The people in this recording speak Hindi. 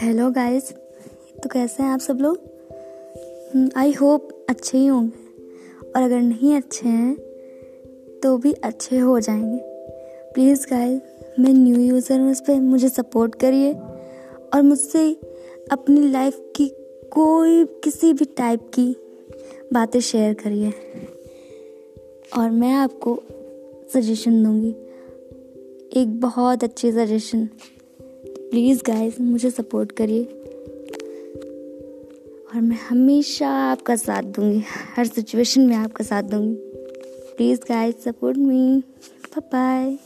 हेलो गाइस तो कैसे हैं आप सब लोग? आई होप अच्छे ही होंगे। और अगर नहीं अच्छे हैं तो भी अच्छे हो जाएँगे। प्लीज़ गाइस मैं न्यू यूज़र हूँ इस पर मुझे सपोर्ट करिए। और मुझसे अपनी लाइफ की कोई, किसी भी टाइप की बातें शेयर करिए। और मैं आपको सजेशन दूँगी। एक बहुत अच्छी सजेशन प्लीज़ गाइस मुझे सपोर्ट करिए। और मैं हमेशा आपका साथ दूँगी। हर सिचुएशन में आपका साथ दूँगी। Please guys support me bye